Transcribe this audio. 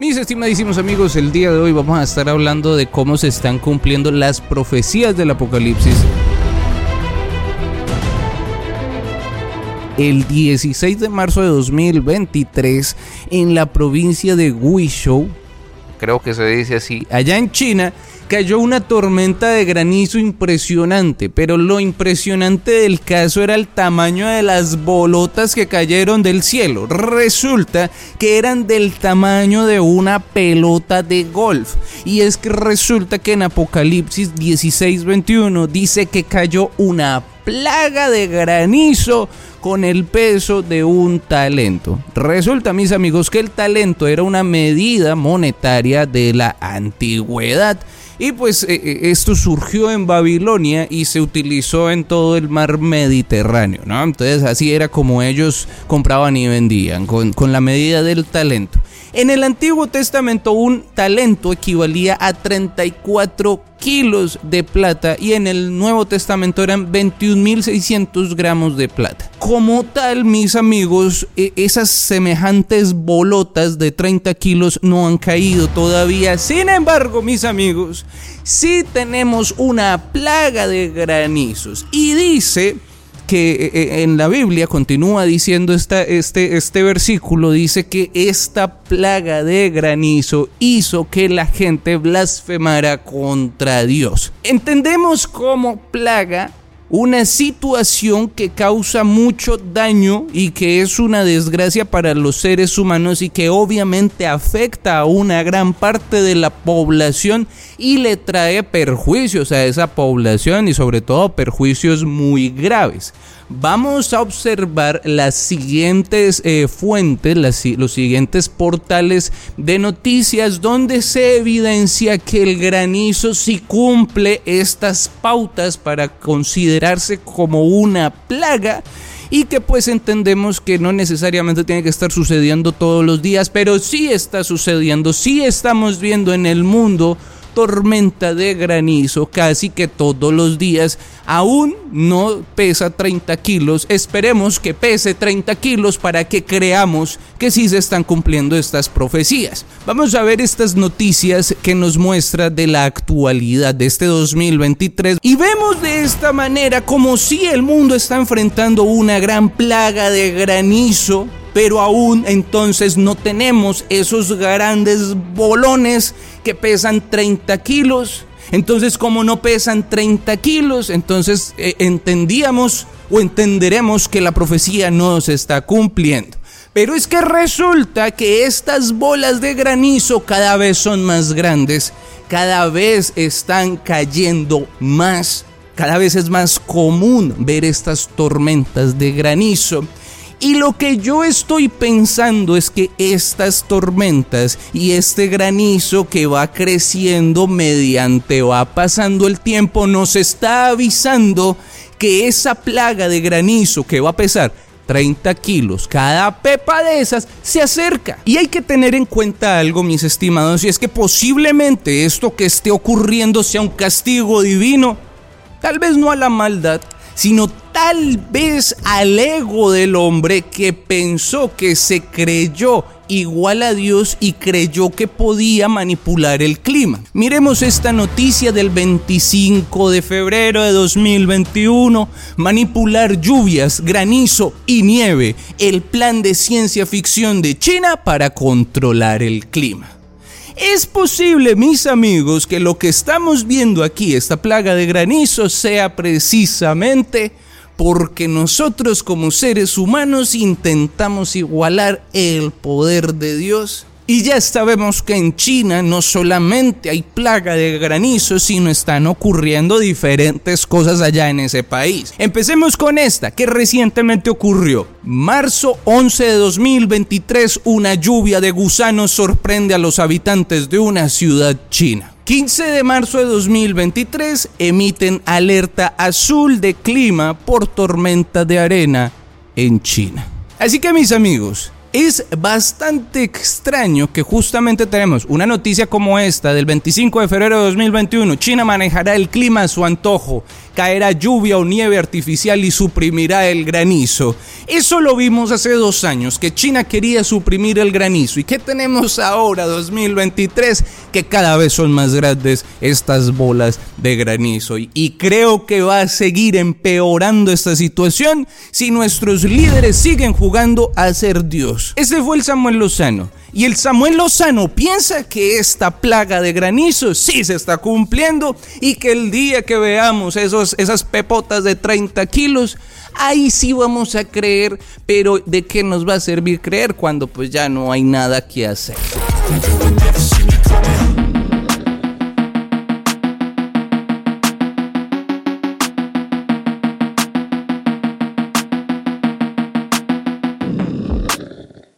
Mis estimadísimos amigos, el día de hoy vamos a estar hablando de cómo se están cumpliendo las profecías del Apocalipsis. El 16 de marzo de 2023, en la provincia de Guizhou, creo que se dice así, allá en China, cayó una tormenta de granizo impresionante, pero lo impresionante del caso era el tamaño de las bolotas que cayeron del cielo. Resulta que eran del tamaño de una pelota de golf. Y es que resulta que en Apocalipsis 16:21 dice que cayó una plaga de granizo con el peso de un talento. Resulta, mis amigos, que el talento era una medida monetaria de la antigüedad y pues eh, eh, esto surgió en Babilonia y se utilizó en todo el mar Mediterráneo, ¿no? Entonces así era como ellos compraban y vendían, con, con la medida del talento. En el Antiguo Testamento un talento equivalía a 34 kilos de plata y en el Nuevo Testamento eran 21.600 gramos de plata. Como tal, mis amigos, e, esas semejantes bolotas de 30 kilos no han caído todavía. Sin embargo, mis amigos, sí tenemos una plaga de granizos y dice que eh, eh, en la Biblia continúa diciendo este, este versículo, dice que esta plaga de granizo hizo que la gente blasfemara contra Dios. Entendemos como plaga una situación que causa mucho daño y que es una desgracia para los seres humanos y que obviamente afecta a una gran parte de la población y le trae perjuicios a esa población y sobre todo perjuicios muy graves vamos a observar las siguientes eh, fuentes, los siguientes portales de noticias donde se evidencia que el granizo sí cumple estas pautas para considerarse como una plaga y que pues entendemos que no necesariamente tiene que estar sucediendo todos los días, pero sí está sucediendo, sí estamos viendo en el mundo tormenta de granizo casi que todos los días. Aún no pesa 30 kilos. Esperemos que pese 30 kilos para que creamos que sí se están cumpliendo estas profecías. Vamos a ver estas noticias que nos muestra de la actualidad de este 2023 y vemos de esta manera como si el mundo está enfrentando una gran plaga de granizo pero aún entonces no tenemos esos grandes bolones que pesan 30 kilos. Entonces, como no pesan 30 kilos, entonces eh, entendíamos o entenderemos que la profecía no se está cumpliendo. Pero es que resulta que estas bolas de granizo cada vez son más grandes, cada vez están cayendo más, cada vez es más común ver estas tormentas de granizo. Y lo que yo estoy pensando es que estas tormentas y este granizo que va creciendo mediante va pasando el tiempo nos está avisando que esa plaga de granizo que va a pesar 30 kilos cada pepa de esas se acerca. Y hay que tener en cuenta algo, mis estimados, y es que posiblemente esto que esté ocurriendo sea un castigo divino. Tal vez no a la maldad, sino tal vez al ego del hombre que pensó que se creyó igual a Dios y creyó que podía manipular el clima. Miremos esta noticia del 25 de febrero de 2021. Manipular lluvias, granizo y nieve. El plan de ciencia ficción de China para controlar el clima. Es posible, mis amigos, que lo que estamos viendo aquí, esta plaga de granizo, sea precisamente porque nosotros como seres humanos intentamos igualar el poder de Dios y ya sabemos que en China no solamente hay plaga de granizo, sino están ocurriendo diferentes cosas allá en ese país. Empecemos con esta, que recientemente ocurrió. Marzo 11 de 2023, una lluvia de gusanos sorprende a los habitantes de una ciudad china. 15 de marzo de 2023 emiten alerta azul de clima por tormenta de arena en China. Así que mis amigos, Es bastante extraño que justamente tenemos una noticia como esta del 25 de febrero de 2021. China manejará el clima a su antojo, caerá lluvia o nieve artificial y suprimirá el granizo. Eso lo vimos hace dos años, que China quería suprimir el granizo. ¿Y qué tenemos ahora, 2023? Que cada vez son más grandes estas bolas de granizo. Y creo que va a seguir empeorando esta situación si nuestros líderes siguen jugando a ser Ese fue el Samuel Lozano. Y el Samuel Lozano piensa que esta plaga de granizo sí se está cumpliendo y que el día que veamos esos, esas pepotas de 30 kilos, ahí sí vamos a creer, pero ¿de qué nos va a servir creer cuando pues ya no hay nada que hacer?